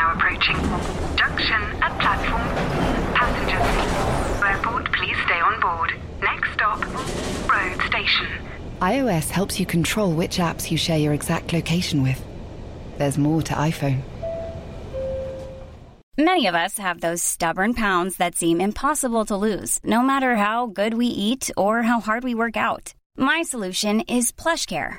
now approaching. Junction at platform. Passengers. Airport, please stay on board. Next stop, road station. iOS helps you control which apps you share your exact location with. There's more to iPhone. Many of us have those stubborn pounds that seem impossible to lose, no matter how good we eat or how hard we work out. My solution is PlushCare.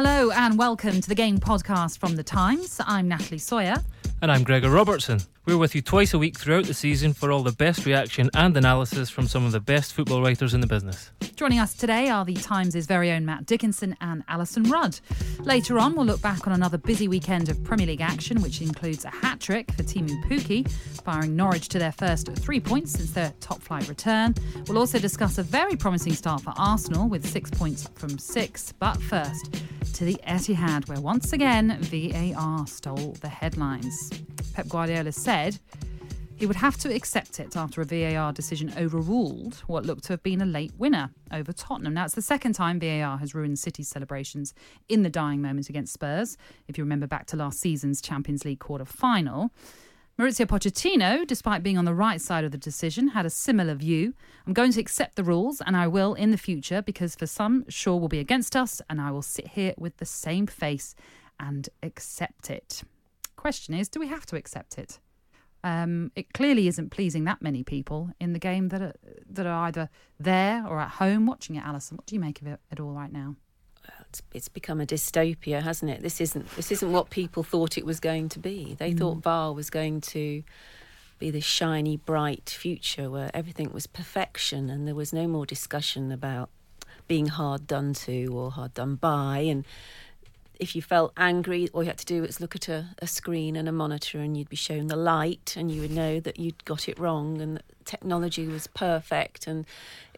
Hello and welcome to the Game Podcast from The Times. I'm Natalie Sawyer. And I'm Gregor Robertson. We're with you twice a week throughout the season for all the best reaction and analysis from some of the best football writers in the business. Joining us today are The Times' very own Matt Dickinson and Alyson Rudd. Later on, we'll look back on another busy weekend of Premier League action, which includes a hat trick for Teemu Pukki, firing Norwich to their first three points since their top flight return. We'll also discuss a very promising start for Arsenal with six points from six. But first, to the Etihad, where once again VAR stole the headlines. Pep Guardiola said he would have to accept it after a VAR decision overruled what looked to have been a late winner over Tottenham. Now, it's the second time VAR has ruined City's celebrations in the dying moment against Spurs, if you remember back to last season's Champions League quarter final. Mauricio Pochettino, despite being on the right side of the decision, had a similar view. I'm going to accept the rules, and I will in the future, because for some, sure will be against us, and I will sit here with the same face and accept it. Question is, do we have to accept it? Um, it clearly isn't pleasing that many people in the game that are, that are either there or at home watching it. Alyson, what do you make of it at all right now? It's, it's become a dystopia, hasn't it? This isn't this isn't what people thought it was going to be. They mm. thought VAR was going to be this shiny, bright future where everything was perfection and there was no more discussion about being hard done to or hard done by and if you felt angry, all you had to do was look at a, a, screen and a monitor, and you'd be shown the light, and you would know that you'd got it wrong, and technology was perfect, and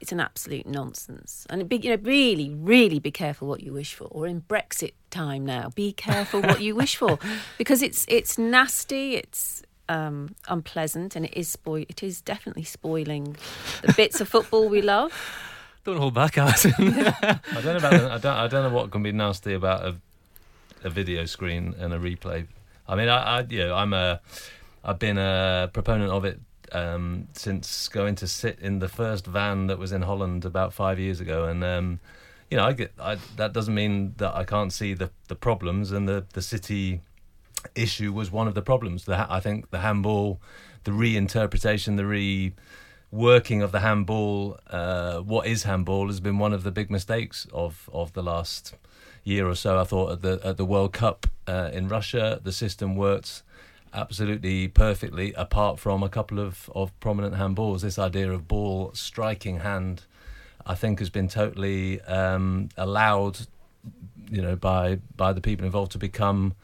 it's an absolute nonsense. And be, you know, really, really be careful what you wish for. Or in Brexit time now, be careful what you wish for, because it's it's nasty. It's um, unpleasant, and it is spoil. It is definitely spoiling the bits of football we love. Don't hold back, Alyson. I don't know about. I don't. I don't know what can be nasty about a a video screen and a replay. I mean, I, I you know, I'm a, I've been a proponent of it um, since going to sit in the first van that was in Holland about five years ago, and um, you know, I get I, that doesn't mean that I can't see the the problems, and the the city issue was one of the problems. The, I think the handball, the reinterpretation, the re working of the handball, uh, what is handball, has been one of the big mistakes of of the last year or so. I thought at the at the World Cup uh, in Russia, the system worked absolutely perfectly, apart from a couple of, of prominent handballs. This idea of ball striking hand, I think, has been totally um, allowed, you know, by by the people involved to become.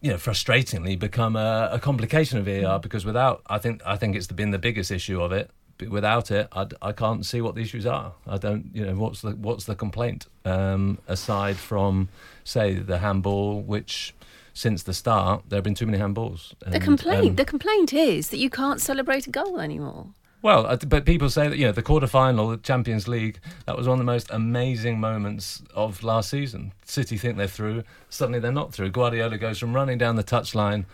You know, frustratingly, become a, a complication of VAR because without, I think, I think it's been the biggest issue of it without it, I, I can't see what the issues are. I don't, you know, what's the what's the complaint um, aside from say the handball, which since the start there have been too many handballs. And, the complaint, um, the complaint is that you can't celebrate a goal anymore. Well, but people say that you know the quarter final, the Champions League, that was one of the most amazing moments of last season. City think they're through, suddenly they're not through. Guardiola goes from running down the touchline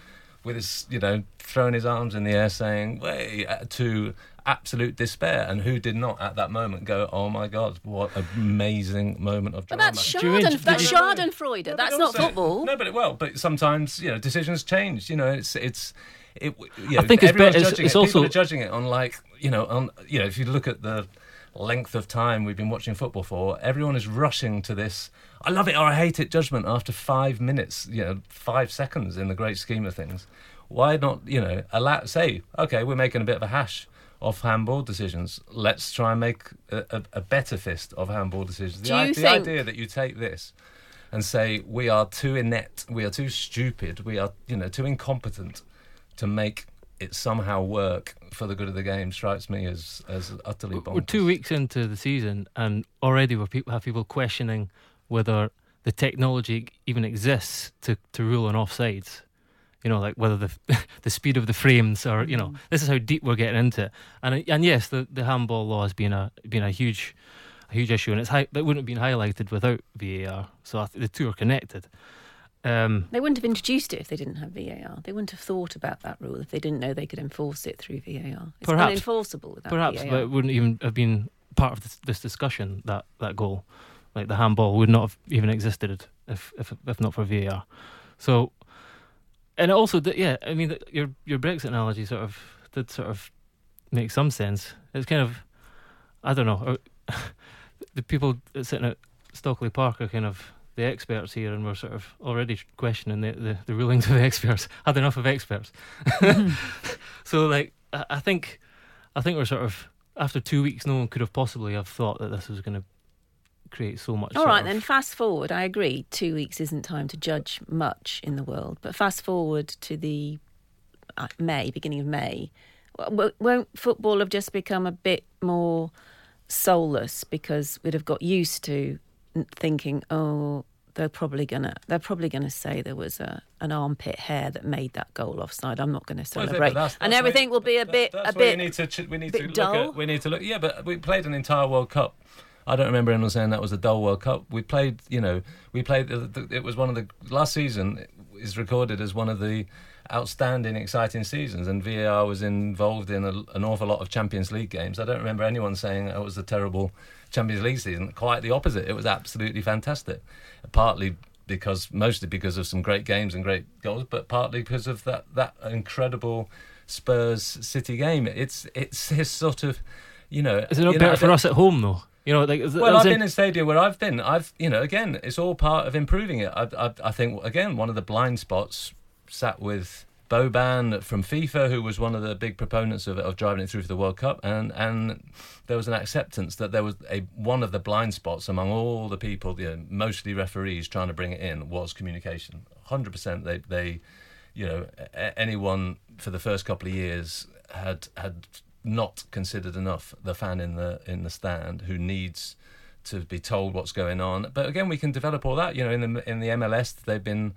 with his, you know, throwing his arms in the air, saying "Way," uh, to absolute despair. And who did not at that moment go, "Oh my God, what an amazing moment of drama"? But that's Schaden, that's Schadenfreude. No, that's not football. No, but it well, but sometimes you know decisions change. You know, it's it's. It, you know, I think it's better. It's, it's it. also judging it on like you know on you know if you look at the length of time we've been watching football for, everyone is rushing to this. I love it or I hate it judgment after five minutes, you know, five seconds in the great scheme of things. Why not, you know, allow say, okay, we're making a bit of a hash of handball decisions. Let's try and make a, a, a better fist of handball decisions. The, the think... idea that you take this and say we are too inept, we are too stupid, we are you know too incompetent to make it somehow work for the good of the game strikes me as as utterly bonkers. We're two weeks into the season, and already we have people questioning whether the technology even exists to, to rule on offsides. You know, like whether the the speed of the frames, or you know, Mm. this is how deep we're getting into it. And and yes, the, the handball law has been a been a huge a huge issue, and it's hi- it wouldn't have been highlighted without VAR. So the two are connected. Um, They wouldn't have introduced it if they didn't have VAR. They wouldn't have thought about that rule if they didn't know they could enforce it through VAR. It's Perhaps- unenforceable without Perhaps, VAR. but it wouldn't even have been part of this, this discussion. That that goal, like the handball, would not have even existed if if if not for VAR. So, and also, yeah, I mean, your your Brexit analogy sort of did sort of make some sense. It's kind of, I don't know, uh, the people sitting at Stockley Park are kind of the experts here, and we're sort of already questioning the, the, the rulings of the experts. Had enough of experts. so, like, I, I think, I think we're sort of after two weeks. No one could have possibly have thought that this was going to create so much. All sort right, of- then fast forward. I agree, two weeks isn't time to judge much in the world, but fast forward to the uh, May, beginning of May. w- Won't football have just become a bit more soulless because we'd have got used to thinking, oh, they're probably gonna they're probably gonna say there was a an armpit hair that made that goal offside. I'm not going to Well, I think celebrate, that's- and everything where- will be a that- bit That's a bit. We need to. We need to look dull. at. We need to look. Yeah, but we played an entire World Cup. I don't remember anyone saying that was a dull World Cup. We played. You know, we played. The, the, it was one of the last season is recorded as one of the outstanding, exciting seasons, and VAR was involved in a, an awful lot of Champions League games. I don't remember anyone saying it was a terrible Champions League season. Quite the opposite. It was absolutely fantastic. Partly because, mostly because of some great games and great goals, but partly because of that that incredible Spurs City game. It's it's this sort of, you know, Is it not better for us at home though? You know, like well, I've in- been in a stadium where I've been. I've, you know, again, it's all part of improving it. I, I, I think, again, one of the blind spots sat with Boban from FIFA, who was one of the big proponents of, of driving it through for the World Cup, and and there was an acceptance that there was a one of the blind spots among all the people, you know, mostly referees trying to bring it in, was communication. Hundred percent, they they, you know, anyone for the first couple of years had had not considered enough the fan in the in the stand who needs to be told what's going on. But again, we can develop all that. You know, in the in the MLS, they've been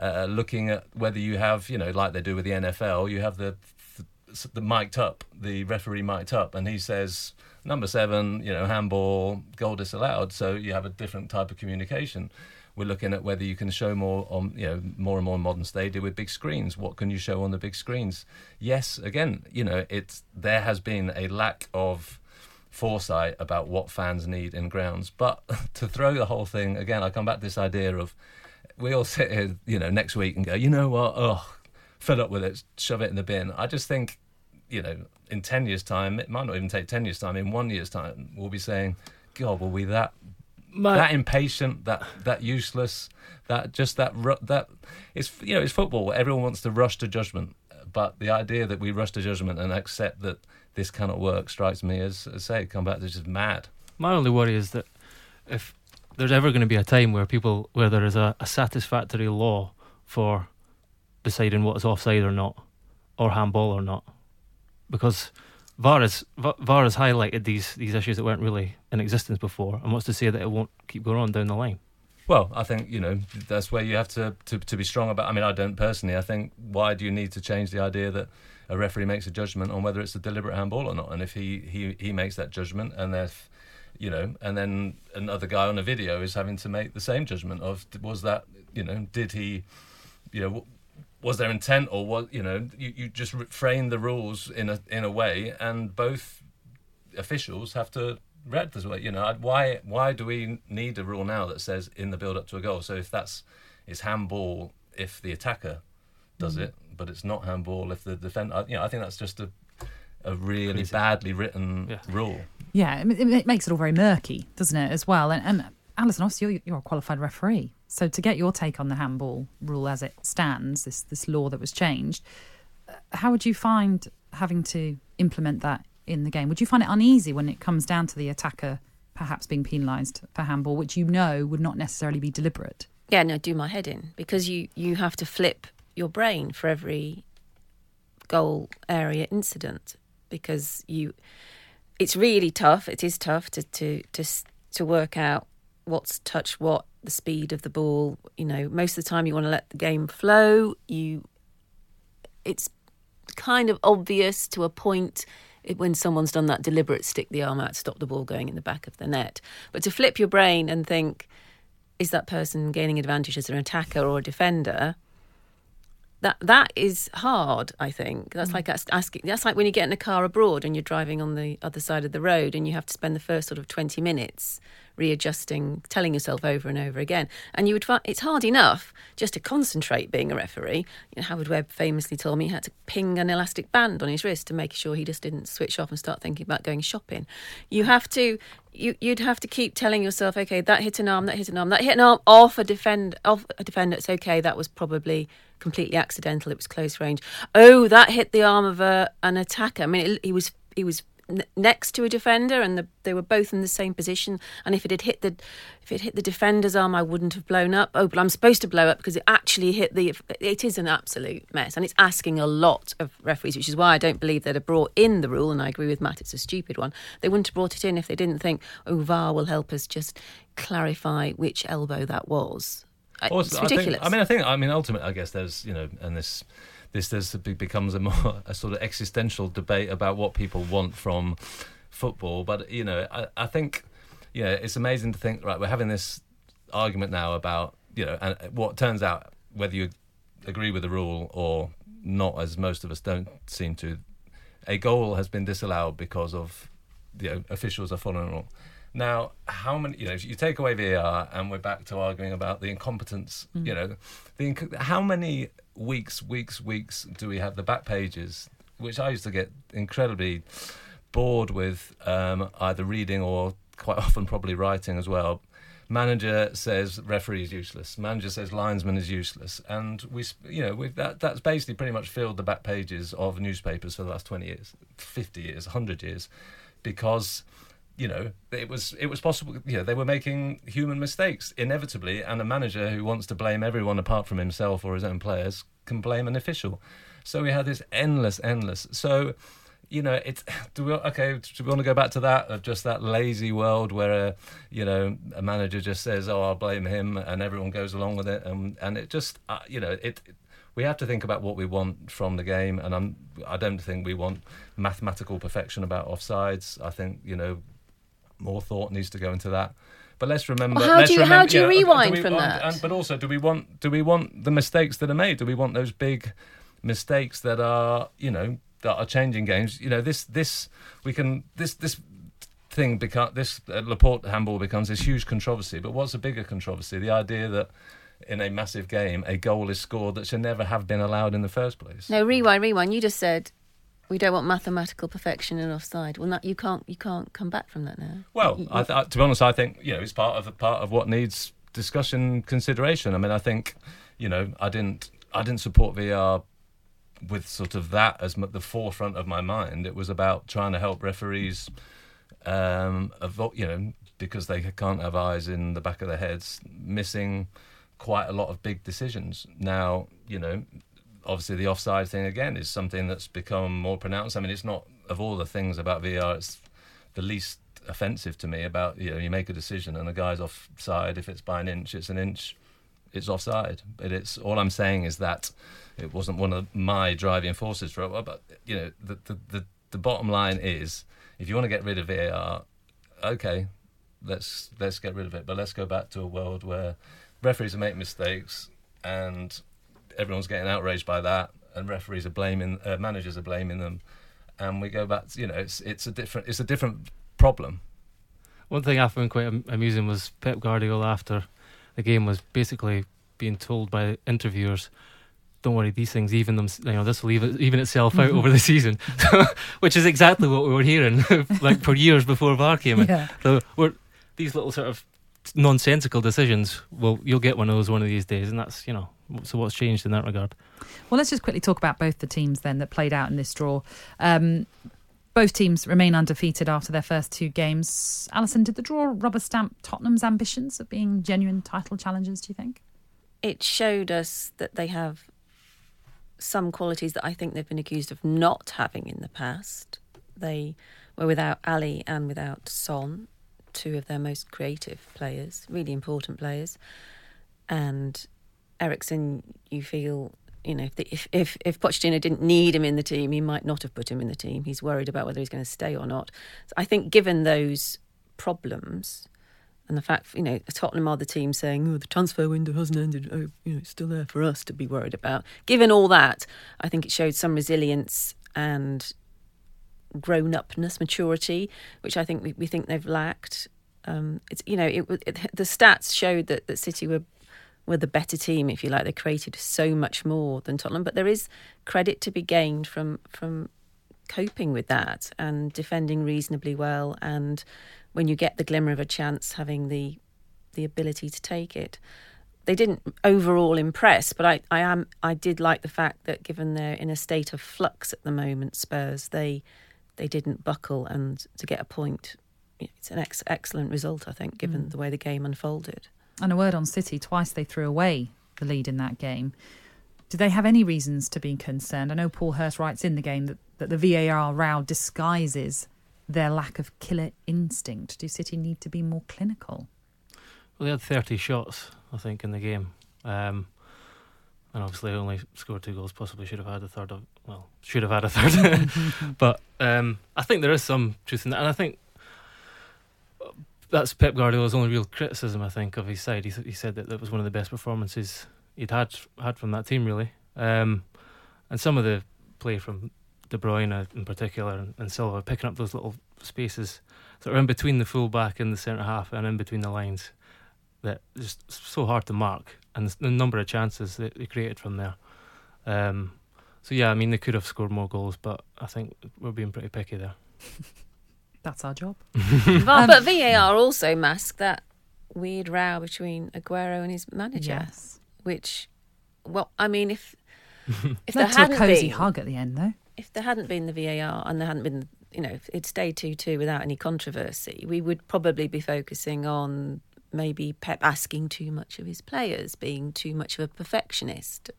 uh, looking at whether you have, you know, like they do with the NFL, you have the the, the mic'd up, the referee mic'd up, and he says number seven, you know, handball, goal disallowed. So you have a different type of communication. We're looking at whether you can show more on, you know, more and more modern stadia with big screens. What can you show on the big screens? Yes, again, you know, it's there has been a lack of foresight about what fans need in grounds. But to throw the whole thing again, I come back to this idea of we all sit here, you know, next week and go, you know what, oh, fill up with it, shove it in the bin. I just think, you know, in ten years' time, it might not even take ten years' time. In one year's time, we'll be saying, God, were we that My- that impatient, that that useless, that just that ru- that it's you know it's football. Everyone wants to rush to judgment, but the idea that we rush to judgment and accept that this cannot work strikes me as, as say come back to just mad. My only worry is that if there's ever going to be a time where people where there is a, a satisfactory law for deciding what is offside or not, or handball or not, because VAR VAR has highlighted these these issues that weren't really in existence before, and wants to say that it won't keep going on down the line. Well, I think you know that's where you have to, to to be strong about. I mean, I don't personally. I think why do you need to change the idea that a referee makes a judgment on whether it's a deliberate handball or not? And if he he he makes that judgment, and if you know, and then another guy on a video is having to make the same judgment of was that you know did he you know was there intent or was you know you, you just re- frame the rules in a in a way and both officials have to read this way you know why why do we need a rule now that says in the build up to a goal so if that's it's handball if the attacker does mm-hmm. it but it's not handball if the defender you know I think that's just a a really Crazy. badly written Yeah. rule Yeah, it, it makes it all very murky, doesn't it, as well? And, and Alyson, obviously, you're, you're a qualified referee. So to get your take on the handball rule as it stands, this, this law that was changed, uh, how would you find having to implement that in the game? Would you find it uneasy when it comes down to the attacker perhaps being penalised for handball, which you know would not necessarily be deliberate? Yeah, no, do my head in because you you have to flip your brain for every goal area incident because you. It's really tough. It is tough to to to to work out what's touch what, the speed of the ball. You know, most of the time you want to let the game flow. You, it's kind of obvious to a point when someone's done that deliberate stick the arm out to stop the ball going in the back of the net. But to flip your brain and think, is that person gaining advantage as an attacker or a defender? That that is hard. I think that's mm. like as- asking. That's like when you get in a car abroad and you're driving on the other side of the road and you have to spend the first sort of twenty minutes readjusting, telling yourself over and over again. And you would find it's hard enough just to concentrate being a referee. You know, Howard Webb famously told me he had to ping an elastic band on his wrist to make sure he just didn't switch off and start thinking about going shopping. You have to. You, you'd have to keep telling yourself, okay, that hit an arm, that hit an arm, that hit an arm off a defend off a defender. It's okay. That was probably completely accidental. It was close range. Oh, that hit the arm of a, an attacker. I mean, it, he was he was n- next to a defender, and the, they were both in the same position. And if it had hit the if it hit the defender's arm, I wouldn't have blown up. Oh, but I'm supposed to blow up because it actually hit the. It is an absolute mess, and it's asking a lot of referees, which is why I don't believe they'd have brought in the rule. And I agree with Matt; it's a stupid one. They wouldn't have brought it in if they didn't think, oh, VAR will help us just clarify which elbow that was. I- Also, it's ridiculous. I, think, I mean, I think, I mean, ultimately, I guess there's, you know, and this, this, becomes a more a sort of existential debate about what people want from football. But you know, I, I think, you know, it's amazing to think. Right, we're having this argument now about, you know, and what turns out whether you agree with the rule or not, as most of us don't seem to, a goal has been disallowed because of you know, officials are following the. Now, how many? You know, if you take away VAR, and we're back to arguing about the incompetence. You know, the inc- how many weeks, weeks, weeks do we have the back pages, which I used to get incredibly bored with, um, either reading or quite often probably writing as well. Manager says referee is useless. Manager says linesman is useless, and we, you know, we've, that that's basically pretty much filled the back pages of newspapers for the last twenty years, fifty years, hundred years, because you know it was it was possible. You know, they were making human mistakes inevitably, and a manager who wants to blame everyone apart from himself or his own players can blame an official. So we had this endless, endless. So you know, it's do we okay? Do we want to go back to that of just that lazy world where a you know a manager just says, "Oh, I'll blame him," and everyone goes along with it, and and it just uh, you know it. We have to think about what we want from the game, and I'm. I don't think we want mathematical perfection about offsides. I think you know more thought needs to go into that. But let's remember. Well, how let's do you- how do you know, do rewind we from that? and- but also, do we want do we want the mistakes that are made? Do we want those big mistakes that are you know that are changing games? You know, this this we can this this thing become this uh, Laporte handball becomes this huge controversy. But what's a bigger controversy? The idea that in a massive game, a goal is scored that should never have been allowed in the first place. No, rewind, rewind. You just said we don't want mathematical perfection in offside. Well, you can't you can't come back from that now. Well, I th- to be honest, I think you know it's part of part of what needs discussion, consideration. I mean, I think you know I didn't I didn't support VR with sort of that as m- the forefront of my mind. It was about trying to help referees, um, avo- you know, because they can't have eyes in the back of their heads, missing quite a lot of big decisions. Now, you know, obviously the offside thing again is something that's become more pronounced. I mean, it's not of all the things about VR, it's the least offensive to me about you know you make a decision and the guy's offside. If it's by an inch it's an inch it's offside. But it's all i'm saying is that it wasn't one of my driving forces for it but you know the the the, the bottom line is if you want to get rid of VAR okay let's let's get rid of it. But let's go back to a world where referees making mistakes and everyone's getting outraged by that and referees are blaming uh, managers are blaming them and we go back to, you know it's it's a different it's a different problem One thing I found quite amusing was Pep Guardiola after the game was basically being told by interviewers, "Don't worry, these things even them, you know, this will even, even itself out over the season," which is exactly what we were hearing like for years before VAR came in. Yeah. So we're these little sort of nonsensical decisions. Well, you'll get one of those one of these days, and that's you know. So what's changed in that regard? Well, let's just quickly talk about both the teams then that played out in this draw. Um, both teams remain undefeated after their first two games. Alyson, did the draw rubber stamp Tottenham's ambitions of being genuine title challengers, do you think? It showed us that they have some qualities that I think they've been accused of not having in the past. They were without Ali and without Son, two of their most creative players, really important players. And Eriksen, you feel, you know, if, if, if Pochettino didn't need him in the team, he might not have put him in the team. He's worried about whether he's going to stay or not. So I think given those problems, and the fact, you know, Tottenham are the team saying, "Oh, the transfer window hasn't ended. Oh, you know, it's still there for us to be worried about." Given all that, I think it showed some resilience and grown upness, maturity, which I think we, we think they've lacked. Um, it's you know, it, it, the stats showed that that City were were the better team, if you like. They created so much more than Tottenham, but there is credit to be gained from from coping with that and defending reasonably well and when you get the glimmer of a chance, having the the ability to take it. They didn't overall impress, but I, I am I did like the fact that given they're in a state of flux at the moment, Spurs they they didn't buckle and to get a point. It's an ex- excellent result, I think, given mm. the way the game unfolded. And a word on City: twice they threw away the lead in that game. Do they have any reasons to be concerned? I know Paul Hurst writes in the game that, that the VAR row disguises their lack of killer instinct? Do City need to be more clinical? Well, they had 30 shots, I think, in the game. Um, and obviously only scored two goals. Possibly should have had a third. Of, well, should have had a third. but um, I think there is some truth in that, and I think that's Pep Guardiola's only real criticism. I think of his side. He, he said that that was one of the best performances he'd had had from that team, really. Um, and some of the play from De Bruyne in particular and, and Silva picking up those little spaces that are in between the full back and the centre half and in between the lines that is so hard to mark and the number of chances that they created from there. Um, so yeah, I mean they could have scored more goals, but I think we're being pretty picky there. That's our job. but, um, but VAR also masked that weird row between Aguero and his manager. Yes. Which, well, I mean, if if there hadn't a cozy been, hug at the end, though if there hadn't been the VAR and there hadn't been, you know, if it stayed 2 2 without any controversy, we would probably be focusing on maybe Pep asking too much of his players, being too much of a perfectionist.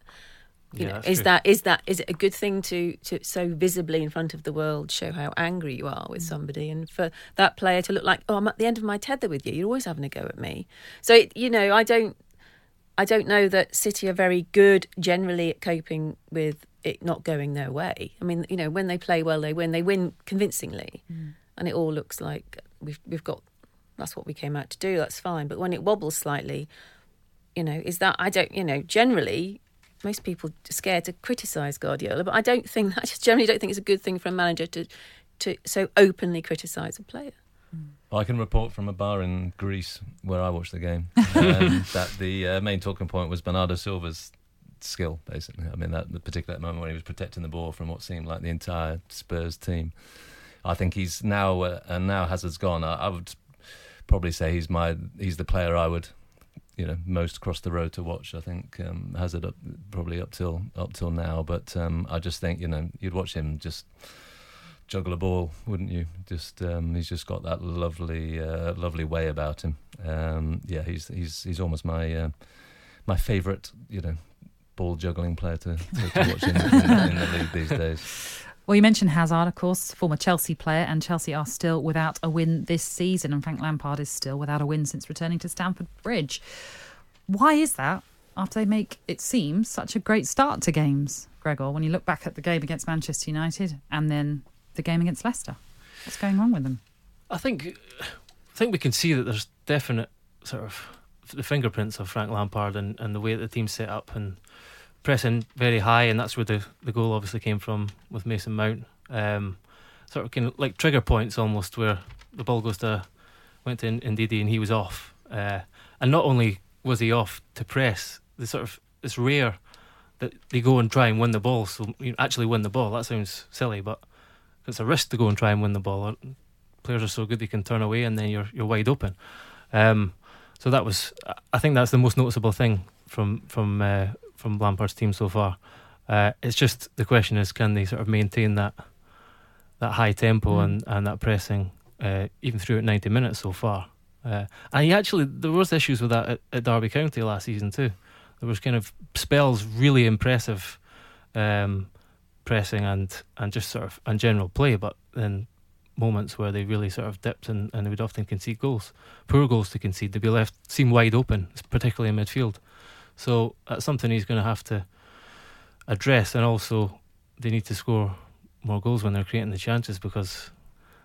You yeah, know, is true. that is that is it a good thing to to so visibly in front of the world show how angry you are with mm. somebody, and for that player to look like, oh, I'm at the end of my tether with you. You're always having a go at me. So it, you know, I don't, I don't know that City are very good generally at coping with it not going their way. I mean, you know, when they play well, they win. They win convincingly, mm. and it all looks like we've we've got. That's what we came out to do. That's fine. But when it wobbles slightly, you know, is that I don't. You know, generally, most people are scared to criticise Guardiola, but I don't think I just generally don't think it's a good thing for a manager to to so openly criticise a player. I can report from a bar in Greece where I watched the game um, that the uh, main talking point was Bernardo Silva's skill, basically. I mean, that the particular moment when he was protecting the ball from what seemed like the entire Spurs team. I think he's now, uh, and now Hazard's gone. I, I, would probably say he's my, he's the player I would, you know, most across the road to watch. I think um, Hazard up, probably up till up till now, but um, I just think you know you'd watch him just juggle a ball, wouldn't you? Just um, he's just got that lovely, uh, lovely way about him. Um, yeah, he's he's he's almost my uh, my favourite, you know, ball juggling player to, to, to watch in, in, in, the league these days. Well, you mentioned Hazard, of course, former Chelsea player, and Chelsea are still without a win this season, and Frank Lampard is still without a win since returning to Stamford Bridge. Why is that? After they make it seem such a great start to games, Gregor, when you look back at the game against Manchester United and then the game against Leicester, what's going wrong with them? I think, I think we can see that there's definite sort of the fingerprints of Frank Lampard and, and the way that the team's set up and pressing very high, and that's where the, the goal obviously came from with Mason Mount. Um, sort of kind of like trigger points almost, where the ball goes to went to Ndidi and he was off. Uh, and not only was he off to press, the sort of it's rare that they go and try and win the ball. So you actually win the ball. That sounds silly, but it's a risk to go and try and win the ball. Players are so good they can turn away, and then you're you're wide open. Um, so that was, I think that's the most noticeable thing from from uh, from Lampard's team so far. Uh, it's just the question is can they sort of maintain that that high tempo mm. and, and that pressing uh, even through at 90 minutes so far. Uh, and he actually there was issues with that at, at, Derby County last season too. There was kind of spells really impressive um, pressing and and just sort of and general play, but then moments where they really sort of dipped and, and they would often concede goals, poor goals to concede. They'd be left seem wide open, particularly in midfield. So that's something he's going to have to address, and also they need to score more goals when they're creating the chances because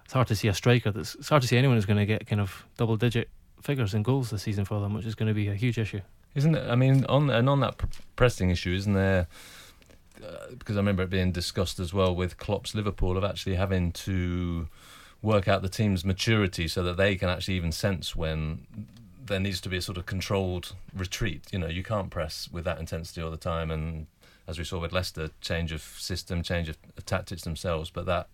it's hard to see a striker that's it's hard to see anyone who's going to get kind of double digit figures and goals this season for them, which is going to be a huge issue. Isn't it? I mean, on and on that pressing issue, isn't there? Uh, because I remember it being discussed as well with Klopp's Liverpool of actually having to work out the team's maturity so that they can actually even sense when there needs to be a sort of controlled retreat. You know, you can't press with that intensity all the time, and as we saw with Leicester, change of system, change of tactics themselves. But that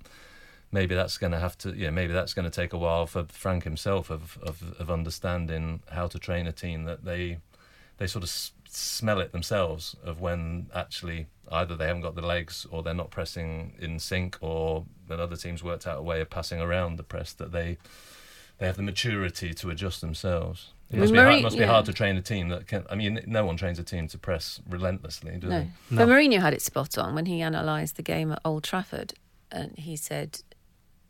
maybe that's going to have to, yeah, maybe that's going to take a while for Frank himself of, of of understanding how to train a team that they they sort of s- smell it themselves of when actually either they haven't got the legs or they're not pressing in sync or that other teams worked out a way of passing around the press that they they have the maturity to adjust themselves. It must, be, hard, it must be hard to train a team that can. I mean, no one trains a team to press relentlessly, do No. they? No. But Mourinho had it spot on when he analysed the game at Old Trafford. And he said,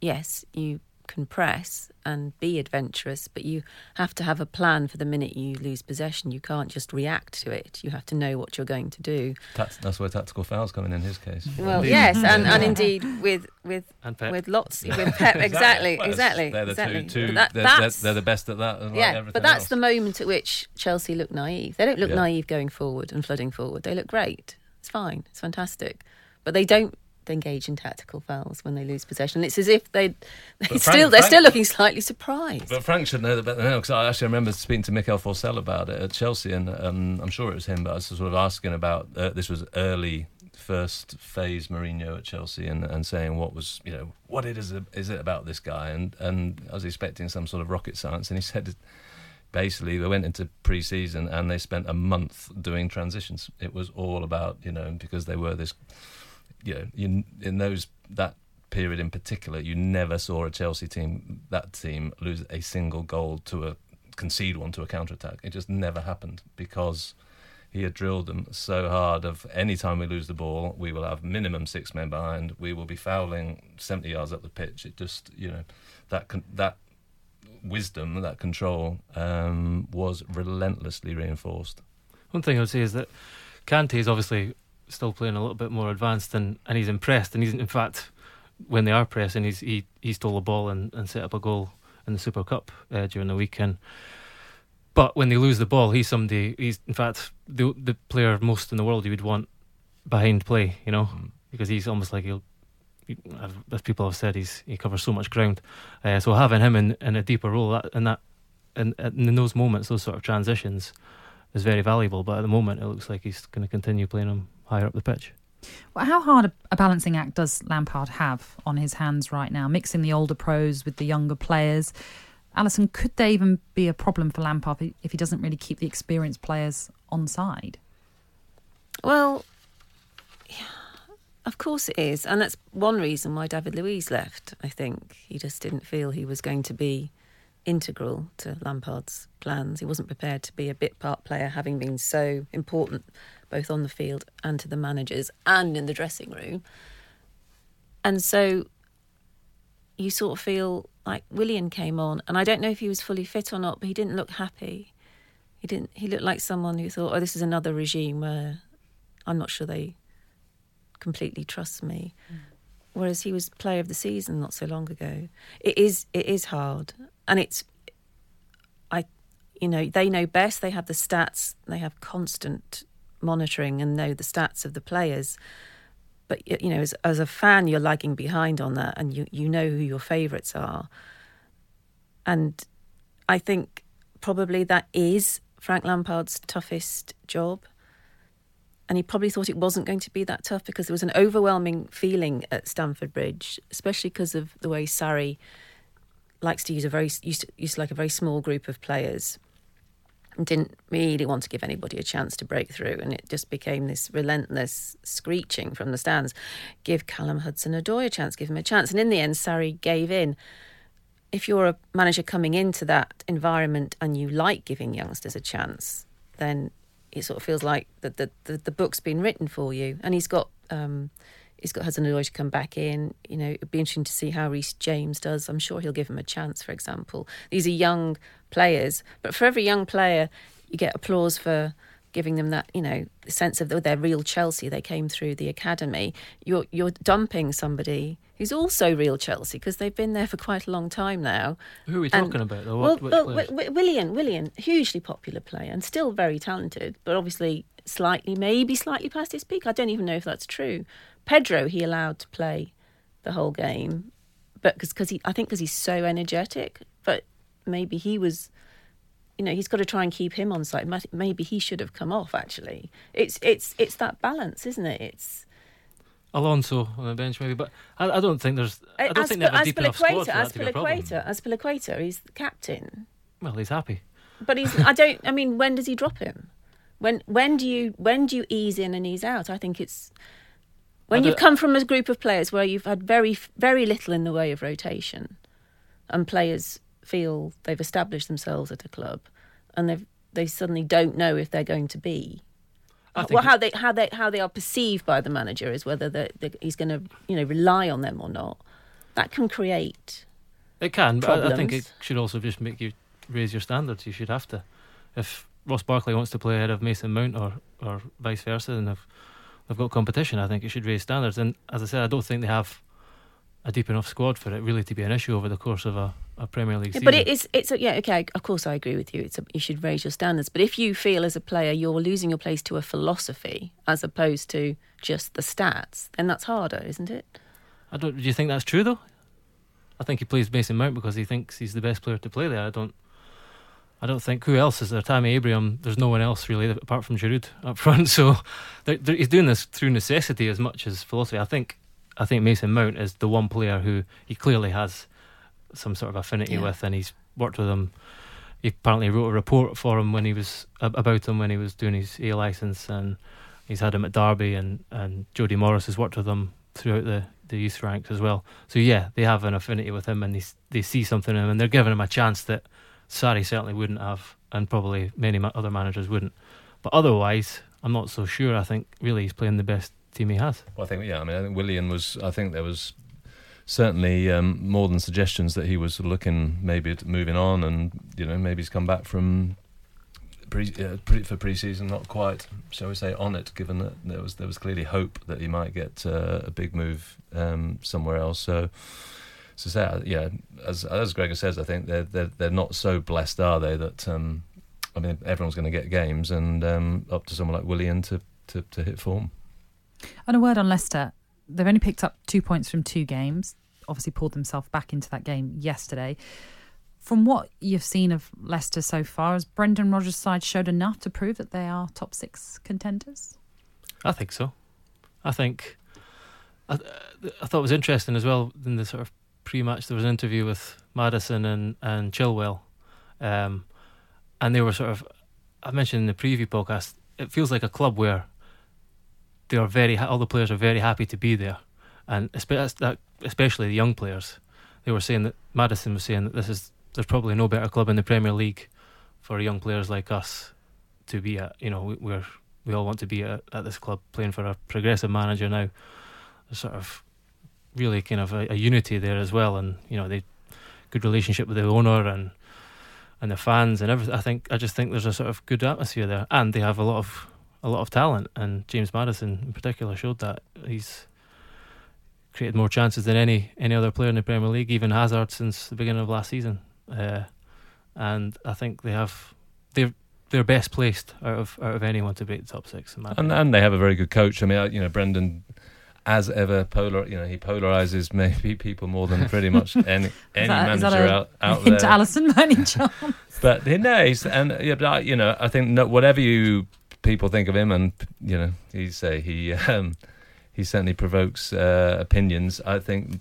yes, you can press and be adventurous, but you have to have a plan for the minute you lose possession. You can't just react to it. You have to know what you're going to do. Tact- that's where tactical fouls come in in his case. Well, Indeed. yes, and, and indeed with with And Pep. with lots with Pep exactly Well, exactly They're the exactly. two. two that- they're, they're, they're the best at that. like yeah, but that's else. the moment at which Chelsea look naive. They don't look Yeah. naive going forward and flooding forward. They look great. It's fine. It's fantastic. But they don't engage in tactical fouls when they lose possession. It's as if they they But still Frank- they're Frank- still looking slightly surprised. But Frank should know that better now because I actually remember speaking to Mikael Forssell about it at Chelsea, and um, I'm sure it was him. But I was sort of asking about uh, this was early first phase Mourinho at Chelsea, and, and saying what was you know what it is is it about this guy, and and I was expecting some sort of rocket science, and he said. Basically, they went into pre-season and they spent a month doing transitions. It was all about you know because they were this you know, you, in those that period in particular, you never saw a Chelsea team that team lose a single goal to a concede one to a counter attack. It just never happened because he had drilled them so hard. Of any time we lose the ball, we will have minimum six men behind. We will be fouling seventy yards up the pitch. It just you know that con- that wisdom, that control um, was relentlessly reinforced. One thing I would say is that Kante is obviously still playing a little bit more advanced and, and he's impressed and he's in fact when they are pressing he's he, he stole a ball and, and set up a goal in the Super Cup uh, during the weekend. But when they lose the ball, he's somebody. He's in fact the the player most in the world you would want behind play. You know, Mm. because he's almost like he'll. he- As people have said, he's he covers so much ground. Uh, so having him in, in a deeper role that, in that in, in those moments, those sort of transitions, is very valuable. But at the moment, it looks like he's going to continue playing him higher up the pitch. Well, how hard a, a balancing act does Lampard have on his hands right now, mixing the older pros with the younger players? Alyson, could there even be a problem for Lampard if he- if he doesn't really keep the experienced players on side? Well, yeah, of course it is. And that's one reason why David Luiz left, I think. He just didn't feel he was going to be integral to Lampard's plans. He wasn't prepared to be a bit part player, having been so important both on the field and to the managers and in the dressing room. And so you sort of feel like Willian came on, and I don't know if he was fully fit or not, but he didn't look happy. He didn't. He looked like someone who thought, "Oh, this is another regime where I'm not sure they completely trust me." Mm. Whereas he was player of the season not so long ago. It is. It is hard, and it's. I, you know, they know best. They have the stats. They have constant monitoring and know the stats of the players. But you know, as, as a fan, you're lagging behind on that, and you you know who your favourites are. And I think probably that is Frank Lampard's toughest job. And he probably thought it wasn't going to be that tough because there was an overwhelming feeling at Stamford Bridge, especially because of the way Sarri likes to use a very used to, used to like a very small group of players and didn't really want to give anybody a chance to break through and it just became this relentless screeching from the stands. Give Callum Hudson-Odoi a chance give him a chance. And in the end Sarri gave in. If you're a manager coming into that environment and you like giving youngsters a chance then it sort of feels like that the, the the book's been written for you, and he's got. Um, He's got Hudson-Odoi to come back in. You know, it'd be interesting to see how Reece James does. I'm sure he'll give him a chance, for example. These are young players, but for every young player, you get applause for giving them that, you know, sense of their real Chelsea. They came through the academy. You're you're dumping somebody who's also real Chelsea because they've been there for quite a long time now. Who are we And- talking about though? Well, What, well players? Wi- Wi- Willian, Willian, hugely popular player and still very talented, but obviously slightly, maybe slightly past his peak. I don't even know if that's true. Pedro, he allowed to play the whole game, but because he, I think because he's so energetic. But maybe he was, you know, he's got to try and keep him on side. Ma- Maybe he should have come off. Actually, it's it's it's that balance, isn't it? It's Alonso on the bench maybe, but I, I don't think there's. I don't as, think they have a deep enough squad for Piliqueta, that as to be a problem. As he's the captain. Well, he's happy. But he's. I don't. I mean, when does he drop him? When when do you when do you ease in and ease out? I think it's when you've come from a group of players where you've had very very little in the way of rotation, and players feel they've established themselves at a club, and they they suddenly don't know if they're going to be. Well, how they how they how they are perceived by the manager is whether the, the, he's going to you know rely on them or not. That can create It can, but I, I think it should also just make you raise your standards. You should have to. If Ross Barkley wants to play ahead of Mason Mount or, or vice versa, and they've, they've got competition, I think it should raise standards. And as I said, I don't think they have a deep enough squad for it really to be an issue over the course of a, a Premier League Yeah, season. but it is. It's a, yeah. Okay. Of course, I agree with you. It's a, you should raise your standards. But if you feel as a player you're losing your place to a philosophy as opposed to just the stats, then that's harder, isn't it? I don't. Do you think that's true though? I think he plays Mason Mount because he thinks he's the best player to play there. I don't. I don't think who else is there. Tammy Abraham. There's no one else really apart from Giroud up front. So they're, they're, he's doing this through necessity as much as philosophy. I think. I think Mason Mount is the one player who he clearly has some sort of affinity Yeah. with, and he's worked with him. He apparently wrote a report for him when he was about him when he was doing his A license, and he's had him at Derby, and and Jody Morris has worked with him throughout the, the youth ranks as well. So yeah, they have an affinity with him, and they they see something in him, and they're giving him a chance that Sarri certainly wouldn't have, and probably many other managers wouldn't. But otherwise, I'm not so sure. I think really he's playing the best team he has. Well, I think yeah. I mean, I think Willian was. I think there was certainly um, more than suggestions that he was looking maybe at moving on, and you know maybe he's come back from pre, uh, pre for pre-season not quite, shall we say, on it. Given that there was there was clearly hope that he might get uh, a big move um, somewhere else. So. So say, uh, yeah, as as Gregor says, I think they're they're they're not so blessed, are they? That um, I mean, everyone's going to get games, and um, up to someone like Willian to, to, to hit form. And a word on Leicester. They've only picked up two points from two games. Obviously, pulled themselves back into that game yesterday. From what you've seen of Leicester so far, has Brendan Rodgers' side showed enough to prove that they are top six contenders? I think so. I think. I, I thought it was interesting as well in the sort of pre-match. There was an interview with Maddison and and Chilwell, um, and they were sort of. I mentioned in the preview podcast. It feels like a club where they are very. All the players are very happy to be there, and especially the young players. They were saying that Maddison was saying that this is. There's probably no better club in the Premier League for young players like us to be at. You know, we- we're we all want to be at, at this club playing for a progressive manager now. Sort of really kind of a, a unity there as well, and you know they good relationship with the owner and and the fans and everything. I think I just think there's a sort of good atmosphere there, and they have a lot of a lot of talent. And James Maddison in particular showed that he's created more chances than any any other player in the Premier League, even Hazard since the beginning of last season. Uh, and I think they have they're they're best placed out of out of anyone to beat the top six. And and they have a very good coach. I mean, you know, Brendan, as ever, polar. You know, he polarizes maybe people more than pretty much any any that- manager a out out Hint to. Alyson any? But he knows, and yeah, but I, you know, I think no, whatever you people think of him, and you know, he say he um, he certainly provokes uh, opinions. I think,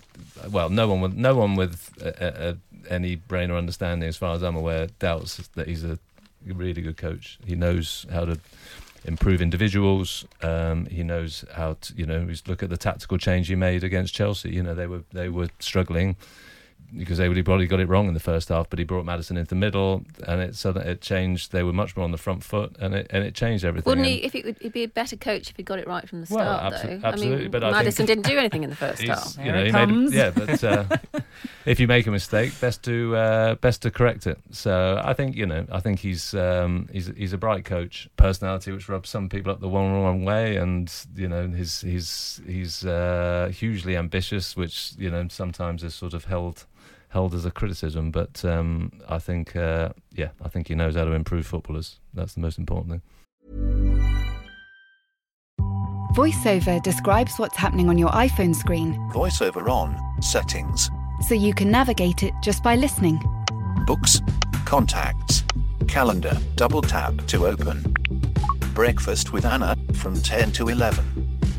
well, no one with no one with uh, uh, any brain or understanding, as far as I'm aware, doubts that he's a really good coach. He knows how to improve individuals. Um, he knows how to, you know, he's look at the tactical change he made against Chelsea. You know, they were they were struggling. Because everybody probably got it wrong in the first half, but he brought Maddison into the middle, and it suddenly it changed. They were much more on the front foot, and it and it changed everything. Wouldn't And- he? If it would, he'd be a better coach if he got it right from the Well, start, abso- though. absolutely, I mean, but I Maddison think- didn't do anything in the first He's- half. you know, it he made yeah, but uh, if you make a mistake, best to uh, best to correct it. So I think you know, I think he's um, he's he's a bright coach, personality which rubs some people up the one wrong way, and you know, his he's he's uh, hugely ambitious, which you know sometimes is sort of held held as a criticism. But um, I think uh, yeah, I think he knows how to improve footballers. That's the most important thing. VoiceOver describes what's happening on your iPhone screen VoiceOver on, settings, so you can navigate it just by listening. books, contacts, calendar, double tap to open. Breakfast with Anna from 10 to 11.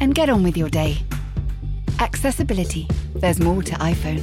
And get on with your day. Accessibility. There's more to iPhone.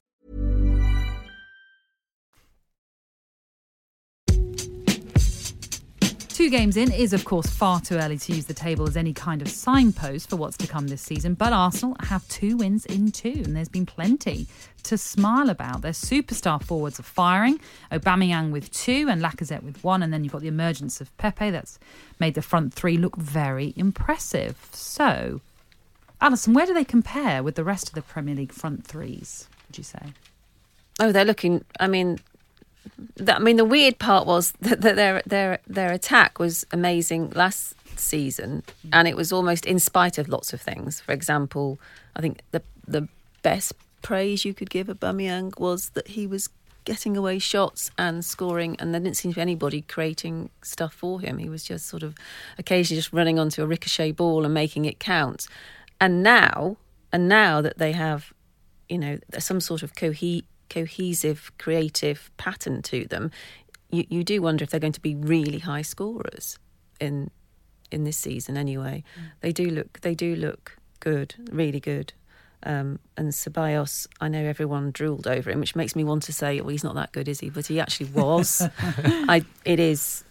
Two games in is, of course, far too early to use the table as any kind of signpost for what's to come this season. But Arsenal have two wins in two, and there's been plenty to smile about. Their superstar forwards are firing. Aubameyang with two, and Lacazette with one, and then you've got the emergence of Pepe that's made the front three look very impressive. So, Alyson, where do they compare with the rest of the Premier League front threes? Would you say? Oh, they're looking. I mean, I mean, the weird part was that, their their their attack was amazing last season, and it was almost in spite of lots of things. For example, I think the the best praise you could give Aubameyang was that he was getting away shots and scoring, and there didn't seem to be anybody creating stuff for him. He was just sort of occasionally just running onto a ricochet ball and making it count. And now, and now that they have, you know, some sort of cohe- cohesive, creative pattern to them, you, you do wonder if they're going to be really high scorers in in this season. Anyway, they do look they do look good, really good. Um, and Ceballos, I know everyone drooled over him, which makes me want to say, well, he's not that good, is he? But he actually was. I, it is.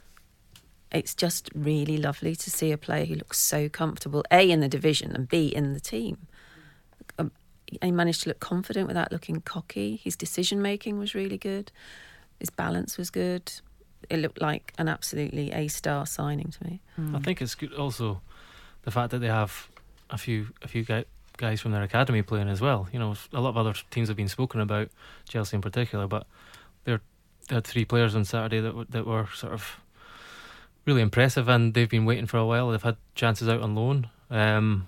It's just really lovely to see a player who looks so comfortable, A, in the division and B, in the team. And he managed to look confident without looking cocky. His decision making was really good. His balance was good. It looked like an absolutely A star signing to me. I think it's good also the fact that they have a few a few guys from their academy playing as well. You know, a lot of other teams have been spoken about, Chelsea in particular, but they're they had three players on Saturday that were, that were sort of really impressive, and they've been waiting for a while. They've had chances out on loan, um,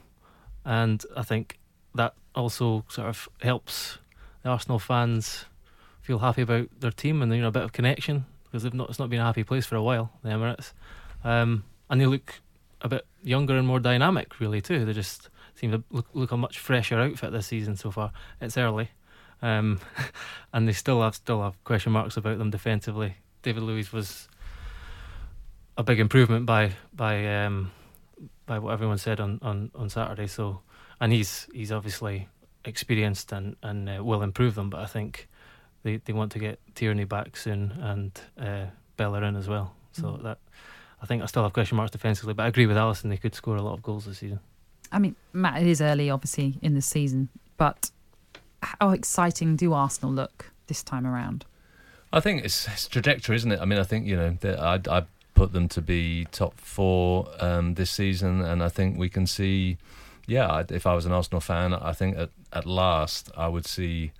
and I think that also sort of helps the Arsenal fans feel happy about their team and you know a bit of connection because they've not it's not been a happy place for a while, the Emirates, um, and they look a bit younger and more dynamic really too. They just seem to look, look a much fresher outfit this season so far. It's early, um, and they still have still have question marks about them defensively. David Luiz was a big improvement by by um, by what everyone said on, on, on Saturday. So, and he's he's obviously experienced and and uh, will improve them. But I think they, they want to get Tierney back soon and uh, Bellerin as well. So that I think I still have question marks defensively. But I agree with Alyson; they could score a lot of goals this season. I mean, Matt, it is early, obviously, in the season, but how exciting do Arsenal look this time around? I think it's, it's trajectory, isn't it? I mean, I think you know, that I, I put them to be top four um, this season, and I think we can see. Yeah, if I was an Arsenal fan, I think at at last I would see,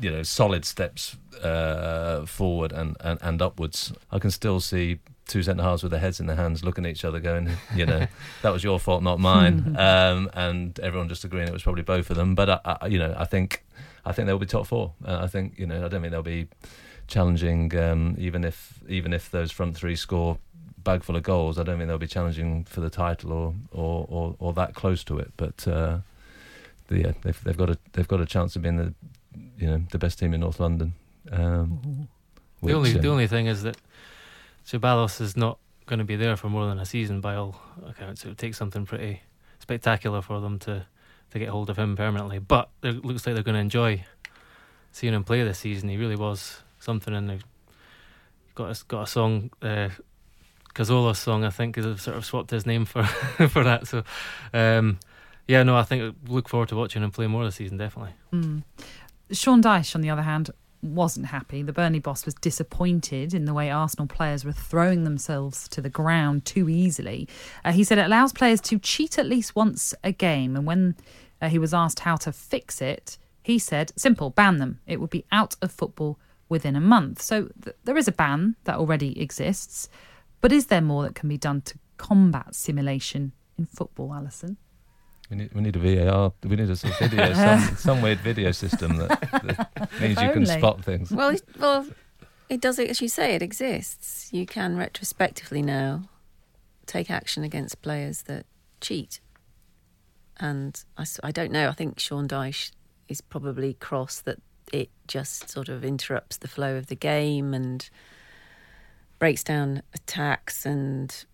you know, solid steps uh, forward and, and, and upwards. I can still see two centre halves with their heads in their hands, looking at each other, going, you know, that was your fault, not mine, um, and everyone just agreeing it was probably both of them. But I, I, you know, I think I think they'll be top four. Uh, I think you know, I don't think they'll be challenging, um, even if even if those front three score bag full of goals. I don't think they'll be challenging for the title or or, or, or that close to it. But uh, yeah, they've they've got a they've got a chance of being the you know the best team in North London. Um, the only which, the um, only thing is that Ceballos is not going to be there for more than a season by all accounts. It would take something pretty spectacular for them to to get hold of him permanently. But it looks like they're going to enjoy seeing him play this season. He really was something, and they've got a, got a song. Uh, Cazorla's song, I think, is sort of swapped his name for for that. So, um, yeah, no, I think look forward to watching him play more this season. Definitely. Mm. Sean Dyche, on the other hand, wasn't happy. The Burnley boss was disappointed in the way Arsenal players were throwing themselves to the ground too easily. Uh, he said it allows players to cheat at least once a game. And when uh, he was asked how to fix it, he said, simple, ban them. It would be out of football within a month. So th- there is a ban that already exists. But is there more that can be done to combat simulation in football, Alyson? We need, we need a VAR. We need a sort of video, some, some weird video system that, that means you can spot things. Well, it, well, it does. As you say, it exists. You can retrospectively now take action against players that cheat. And I, I don't know. I think Sean Dyche is probably cross that it just sort of interrupts the flow of the game and breaks down attacks and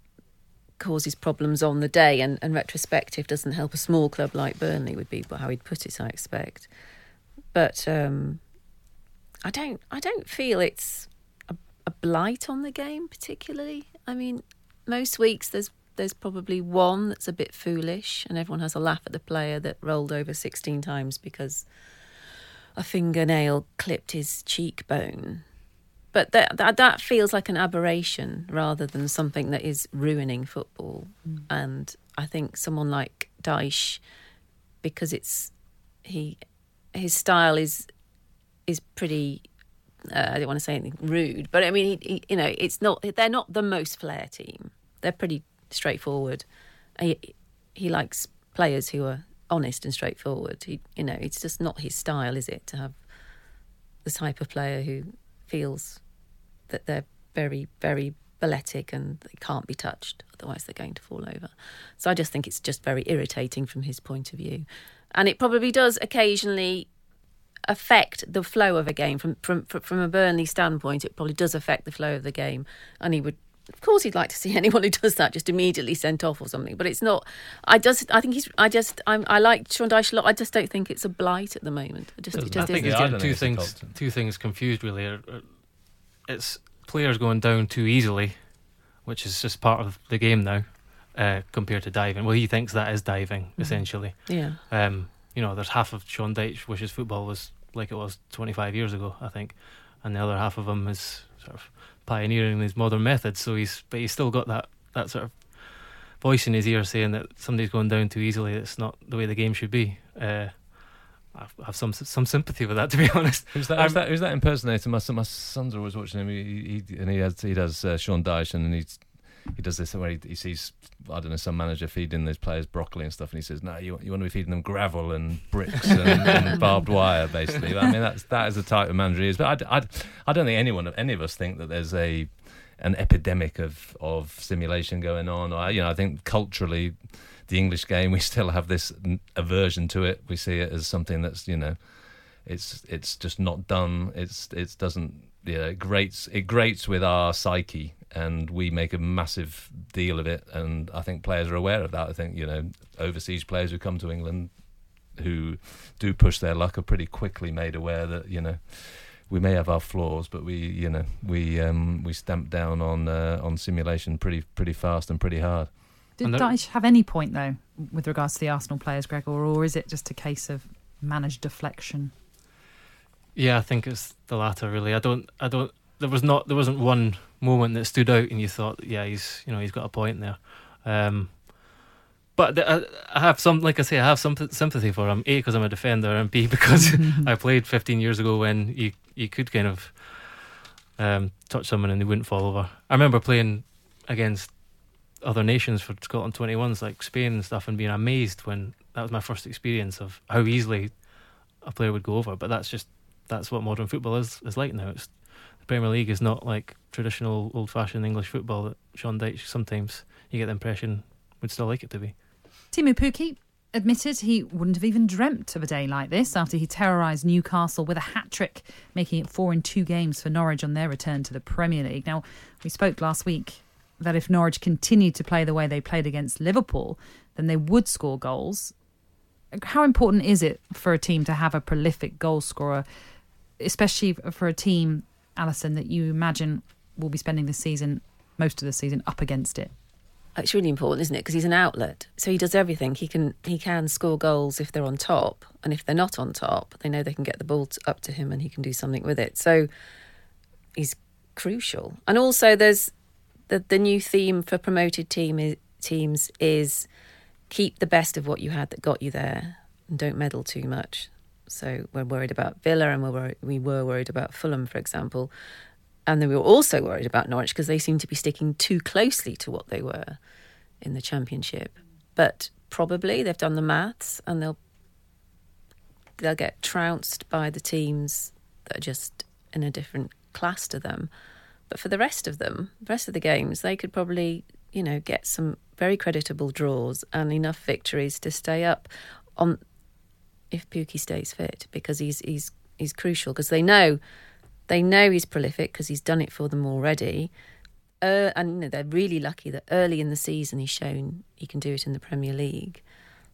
causes problems on the day. And, and retrospective doesn't help a small club like Burnley would be how he'd put it. I expect, but. Um, I don't I don't feel it's a, a blight on the game particularly. I mean, most weeks there's there's probably one that's a bit foolish and everyone has a laugh at the player that rolled over 16 times because a fingernail clipped his cheekbone. But that that, that feels like an aberration rather than something that is ruining football. And I think someone like Dyche because it's he his style is is pretty. Uh, I don't want to say anything rude, but I mean, he, he, you know, it's not. They're not the most flair team. They're pretty straightforward. He, he likes players who are honest and straightforward. He, you know, it's just not his style, is it? To have the type of player who feels that they're very, very balletic and they can't be touched, otherwise they're going to fall over. So I just think it's just very irritating from his point of view, and it probably does occasionally affect the flow of a game from from from a Burnley standpoint. It probably does affect the flow of the game, and he would. Of course, he'd like to see anyone who does that just immediately sent off or something. But it's not. I just. I think he's. I just. I'm, I like Sean Dyche a lot. I just don't think it's a blight at the moment. It just. It I think isn't. he's Yeah, I getting two think things two things confused really. It's players going down too easily, which is just part of the game now, uh, compared to diving. Well, he thinks that is diving essentially. Yeah. Um, you know, there's half of Sean Dyche wishes football was like it was 25 years ago, I think, and the other half of him is sort of pioneering these modern methods. So he's, but he's still got that that sort of voice in his ear saying that somebody's going down too easily. It's not the way the game should be. Uh, I have some some sympathy with that, to be honest. Who's that? Who's that, who's that impersonator? My, my son's always watching him. He, he, and he has he does uh, Sean Dyche, and he's he does this where he, he sees I don't know some manager feeding those players broccoli and stuff, and he says, "No, you you want to be feeding them gravel and bricks and, and barbed wire, basically." I mean, that's that is the type of manager he is. But I, I, I don't think anyone any of us think that there's a an epidemic of of simulation going on. I, you know, I think culturally, the English game we still have this aversion to it. We see it as something that's you know it's it's just not done. It's it doesn't yeah it grates it grates with our psyche, and we make a massive deal of it. And I think players are aware of that. I think you know overseas players who come to England who do push their luck are pretty quickly made aware that you know we may have our flaws, but we you know we um, we stamp down on uh, on simulation pretty pretty fast and pretty hard. Did Dyche have any point though with regards to the Arsenal players, Gregor, or is it just a case of managed deflection? Yeah, I think it's the latter. Really, I don't. I don't. There was not. There wasn't one moment that stood out, and you thought, yeah, he's you know he's got a point there. Um, but I, I have some, like I say, I have some sympathy for him. A because I'm a defender, and B because I played 15 years ago when you you could kind of um, touch someone and they wouldn't fall over. I remember playing against other nations for Scotland 21s like Spain and stuff, and being amazed when that was my first experience of how easily a player would go over. But that's just that's what modern football is is like now. It's the Premier League is not like traditional old fashioned English football that Sean Dyche sometimes you get the impression would still like it to be. Teemu Pukki admitted he wouldn't have even dreamt of a day like this after he terrorised Newcastle with a hat trick, making it four in two games for Norwich on their return to the Premier League. Now, we spoke last week that if Norwich continued to play the way they played against Liverpool, then they would score goals. How important is it for a team to have a prolific goal scorer, especially for a team, Alyson, that you imagine will be spending the season, most of the season, up against it? It's really important, isn't it? Because he's an outlet, so he does everything. He can he can score goals if they're on top, and if they're not on top, they know they can get the ball up to him and he can do something with it. So he's crucial. And also, there's the the new theme for promoted team is, teams is keep the best of what you had that got you there, and don't meddle too much. So we're worried about Villa, and we're worried, we were worried about Fulham, for example, and then we were also worried about Norwich because they seem to be sticking too closely to what they were in the Championship. But probably they've done the maths, and they'll they'll get trounced by the teams that are just in a different class to them. But for the rest of them, the rest of the games, they could probably, you know, get some very creditable draws and enough victories to stay up on if Pukki stays fit because he's he's he's crucial because they know they know he's prolific because he's done it for them already. Uh, and they're really lucky that early in the season he's shown he can do it in the Premier League.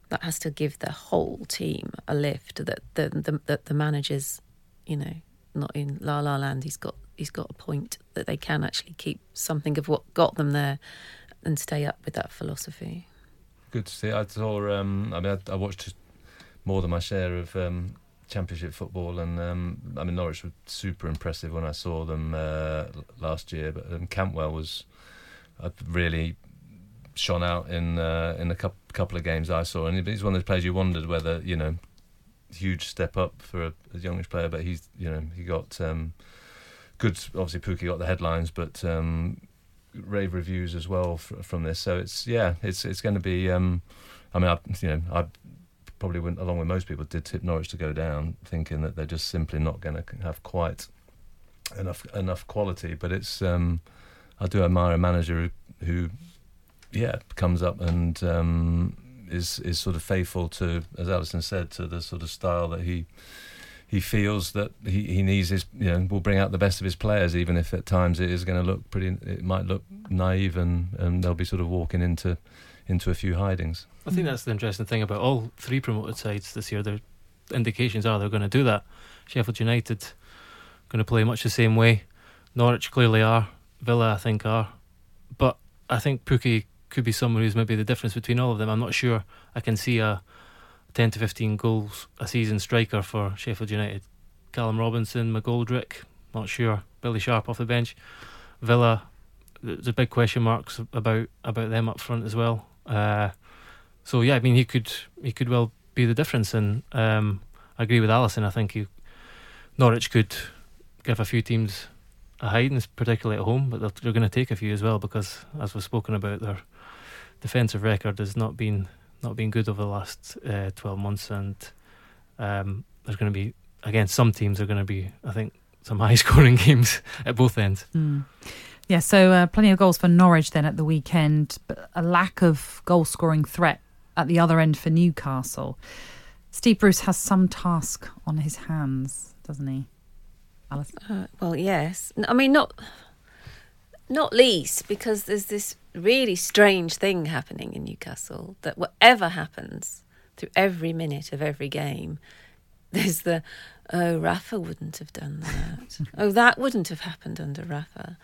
That has to give the whole team a lift. That the the, the, the managers, you know, not in la la land. He's got he's got a point that they can actually keep something of what got them there and stay up with that philosophy. Good to see. I saw. Um, I mean, I, I, watched more than my share of um, Championship football, and um, I mean Norwich were super impressive when I saw them uh, last year. But um, Cantwell was uh, really shone out in uh, in a couple couple of games I saw, and he's one of those players you wondered whether you know huge step up for a, a youngish player, but he's you know he got um, good. Obviously, Pukki got the headlines, but um, rave reviews as well f- from this. So it's yeah, it's it's going to be. Um, I mean, I, you know, I probably went along with most people did tip Norwich to go down, thinking that they're just simply not going to have quite enough enough quality. But it's um, I do admire a manager who, who yeah, comes up and um, is is sort of faithful to, as Alyson said, to the sort of style that he he feels that he, he needs his you know will bring out the best of his players even if at times it is going to look pretty it might look naive and and they'll be sort of walking into into a few hidings. I think that's the interesting thing about all three promoted sides this year. The indications are they're going to do that. Sheffield United going to play much the same way. Norwich clearly are. Villa I think are, but I think Pukki could be someone who's maybe the difference between all of them. I'm not sure. I can see a 10 to 15 goals a season striker for Sheffield United. Callum Robinson, McGoldrick, not sure. Billy Sharp off the bench. Villa, there's a big question marks about about them up front as well. Uh, so yeah, I mean he could he could well be the difference, and um, I agree with Alyson. I think he, Norwich could give a few teams a hiding, particularly at home, but they're, they're going to take a few as well because, as we've spoken about, their defensive record has not been not been good over the last uh, 12 months, and um, there's going to be again some teams are going to be, I think, some high scoring games at both ends. Mm. Yeah, so uh, plenty of goals for Norwich then at the weekend, but a lack of goal scoring threat at the other end for Newcastle. Steve Bruce has some task on his hands, doesn't he? Alice? Uh, well, yes. I mean, not not least because there's this really strange thing happening in Newcastle that whatever happens through every minute of every game, there's the oh Rafa wouldn't have done that. oh, that wouldn't have happened under Rafa.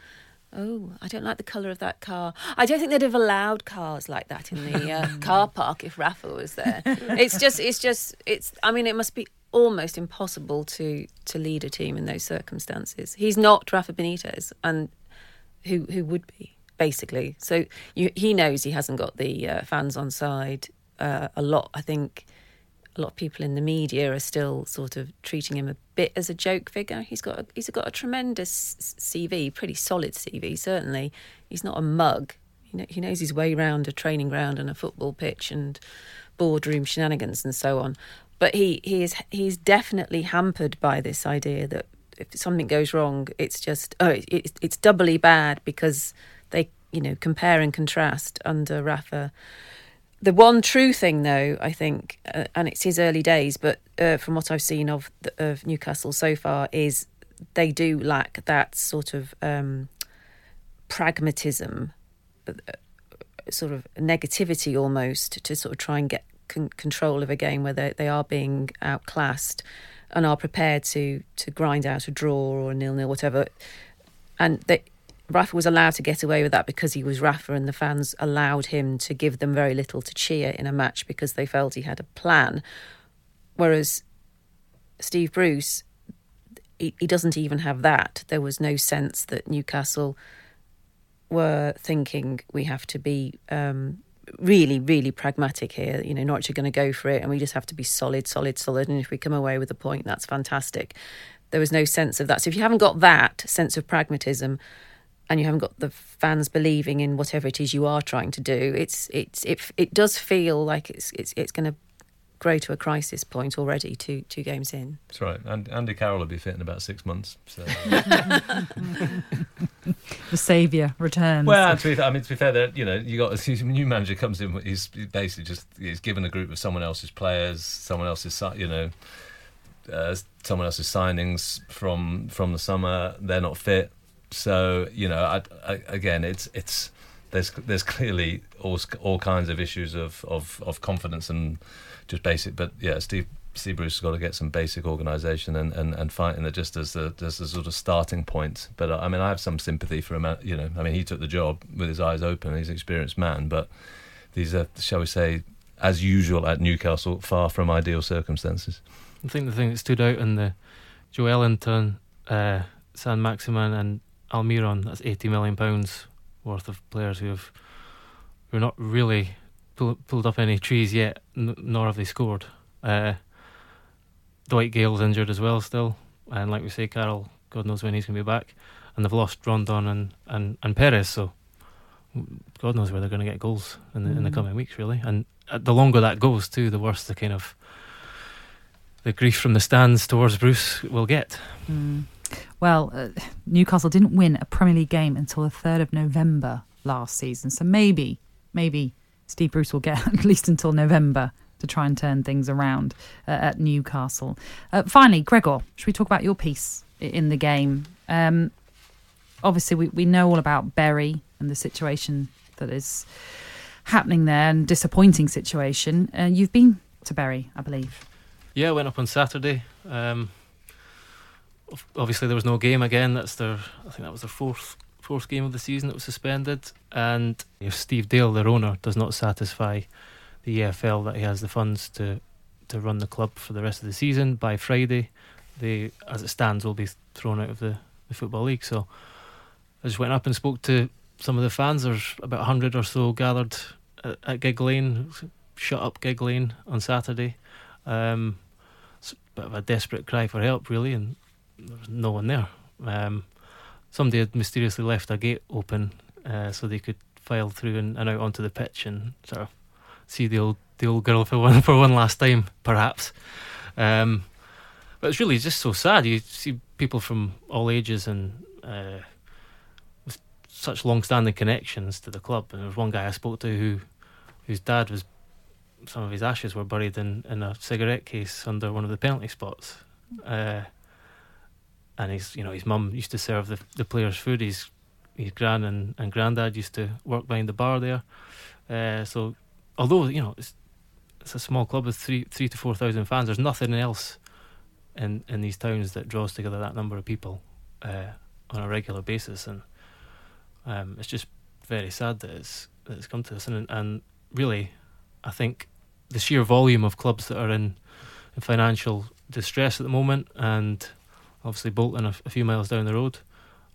Oh, I don't like the colour of that car. I don't think they'd have allowed cars like that in the uh, car park if Rafa was there. It's just, it's just, it's. I mean, it must be almost impossible to to lead a team in those circumstances. He's not Rafa Benitez, and who who would be basically. So you, he knows he hasn't got the uh, fans on side. Uh, a lot, I think, a lot of people in the media are still sort of treating him a bit as a joke figure. He's got a, he's got a tremendous CV, pretty solid CV. Certainly, he's not a mug. You know, he knows his way around a training ground and a football pitch and boardroom shenanigans and so on. But he he is he's definitely hampered by this idea that if something goes wrong, it's just oh it, it's doubly bad because you know compare and contrast under Rafa the one true thing, though, I think, uh, and it's his early days, but uh, from what I've seen of of Newcastle so far, is they do lack that sort of um, pragmatism, uh, sort of negativity almost to sort of try and get con- control of a game where they, they are being outclassed and are prepared to to grind out a draw or a nil nil, whatever. And they, Rafa was allowed to get away with that because he was Rafa, and the fans allowed him to give them very little to cheer in a match because they felt he had a plan. Whereas Steve Bruce, he, he doesn't even have that. There was no sense that Newcastle were thinking we have to be um, really, really pragmatic here. You know, Norwich are going to go for it, and we just have to be solid, solid, solid. And if we come away with a point, that's fantastic. There was no sense of that. So if you haven't got that sense of pragmatism, and you haven't got the fans believing in whatever it is you are trying to do, it's it's it it does feel like it's it's it's going to grow to a crisis point already. Two two games in. That's right. And Andy Carroll will be fit in about six months. So. the saviour returns. Well, to be, I mean, to be fair, that you know, you got a new manager comes in. He's basically just he's given a group of someone else's players, someone else's you know. Uh, someone else's signings from from the summer. They're not fit so you know, I, I, again, it's it's there's there's clearly all all kinds of issues of, of, of confidence and just basic. But yeah, Steve Steve Bruce has got to get some basic organisation and, and, and fighting it just as the as the sort of starting point. But uh, I mean, I have some sympathy for him. You know, I mean, he took the job with his eyes open. He's an experienced man, but these are, shall we say, as usual at Newcastle, far from ideal circumstances. I think the thing that stood out in the Joelinton, uh, Saint-Maximin, and Almiron, that's eighty million pounds worth of players who have who are not really pull, pulled up any trees yet, n- nor have they scored. Uh, Dwight Gayle's injured as well still, and like we say, Carroll, God knows when he's going to be back, and they've lost Rondon and and and Perez, so God knows where they're going to get goals in the, mm. in the mm. coming weeks, really. And uh, the longer that goes, too, the worse the kind of the grief from the stands towards Bruce will get. Mm. Well, uh, Newcastle didn't win a Premier League game until the 3rd of November last season. So maybe, maybe Steve Bruce will get at least until November to try and turn things around uh, at Newcastle. Uh, finally, Gregor, should we talk about your piece in the game? Um, obviously, we, we know all about Bury and the situation that is happening there and disappointing situation. Uh, you've been to Bury, I believe. Yeah, I went up on Saturday. Um, obviously there was no game again. That's their I think that was their fourth fourth game of the season that was suspended. And if Steve Dale, their owner, does not satisfy the EFL that he has the funds to to run the club for the rest of the season by Friday, they as it stands will be thrown out of the, the football league. So I just went up and spoke to some of the fans. There's about hundred or so gathered at, at Gigg Lane. Shut up Gigg Lane on Saturday. Um, it's a bit of a desperate cry for help, really, and there was no one there. Um, somebody had mysteriously left a gate open uh, so they could file through and, and, out onto the pitch and sort of see the old the old girl for one for one last time, perhaps. Um, but it's really just so sad. You see people from all ages and uh, with such long-standing connections to the club. And there was one guy I spoke to who whose dad was some of his ashes were buried in, in a cigarette case under one of the penalty spots. Uh, and his you know his mum used to serve the the players food. His his gran and, and granddad used to work behind the bar there. Uh, so although you know it's it's a small club with three three to four thousand fans, there's nothing else in in these towns that draws together that number of people uh, on a regular basis, and um, it's just very sad that it's that it's come to this. And and really, I think the sheer volume of clubs that are in, in financial distress at the moment and obviously Bolton a, a few miles down the road.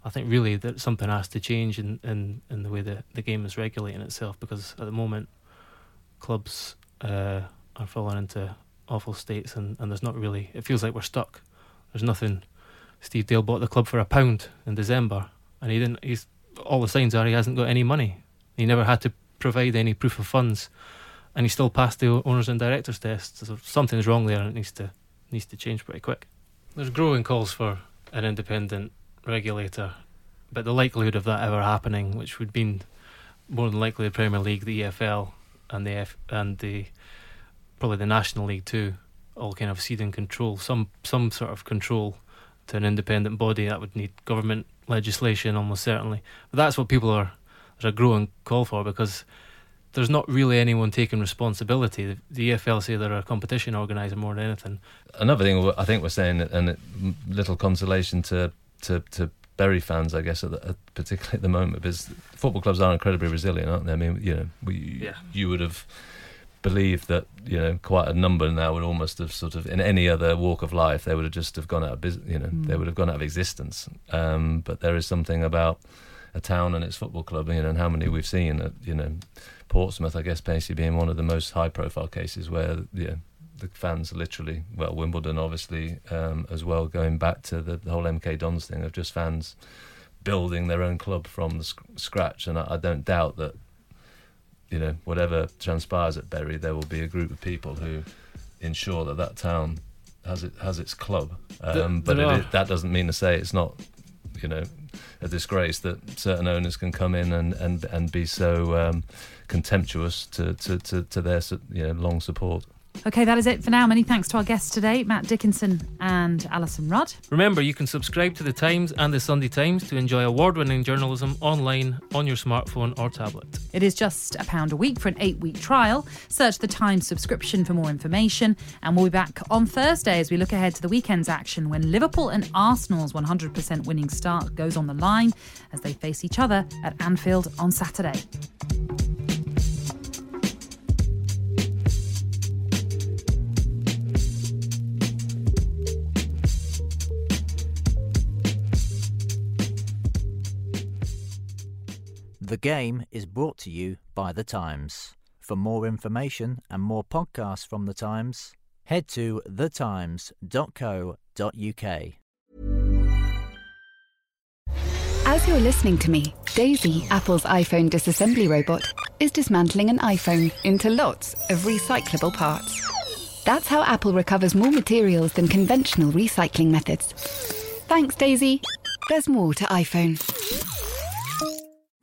I think really that something has to change in, in, in the way the, the game is regulating itself because at the moment clubs uh, are falling into awful states and, and there's not really it feels like we're stuck. There's nothing Steve Dale bought the club for a pound in December and he didn't he's all the signs are he hasn't got any money. He never had to provide any proof of funds and he still passed the owners and directors test. So something's wrong there and it needs to needs to change pretty quick. There's growing calls for an independent regulator, but the likelihood of that ever happening, which would mean more than likely the Premier League, the EFL, and the F- and the probably the National League too, all kind of ceding control, some some sort of control to an independent body that would need government legislation almost certainly. But that's what people are there's a growing call for because there's not really anyone taking responsibility. The, the EFL say they're a competition organizer more than anything. Another thing I think we're saying, and little consolation to to, to Bury fans, I guess, at the, at, particularly at the moment, because football clubs are incredibly resilient, aren't they? I mean, you know, we Yeah. you would have believed that you know quite a number now would almost have sort of in any other walk of life they would have just have gone out of business. You know, they would have gone out of existence. Um, but there is something about a town and its football club, you know, and how many we've seen. At, you know, Portsmouth, I guess, basically being one of the most high-profile cases where you know, the fans literally, well, Wimbledon obviously um, as well, going back to the, the whole MK Dons thing of just fans building their own club from the sc- scratch. And I, I don't doubt that, you know, whatever transpires at Bury, there will be a group of people who ensure that that town has it has its club. Um, but it that doesn't mean to say it's not, you know, a disgrace that certain owners can come in and and, and be so um, contemptuous to, to, to, to their you know, long support. Okay, that is it for now. Many thanks to our guests today, Matt Dickinson and Alyson Rudd. Remember, you can subscribe to the Times and the Sunday Times to enjoy award-winning journalism online on your smartphone or tablet. It is just a pound a week for an eight week trial. Search the Times subscription for more information. And we'll be back on Thursday as we look ahead to the weekend's action when Liverpool and Arsenal's 100% winning start goes on the line as they face each other at Anfield on Saturday. The game is brought to you by The Times. For more information and more podcasts from The Times, head to thetimes.co.uk. As you're listening to me, Daisy, Apple's iPhone disassembly robot, is dismantling an iPhone into lots of recyclable parts. That's how Apple recovers more materials than conventional recycling methods. Thanks, Daisy. There's more to iPhone.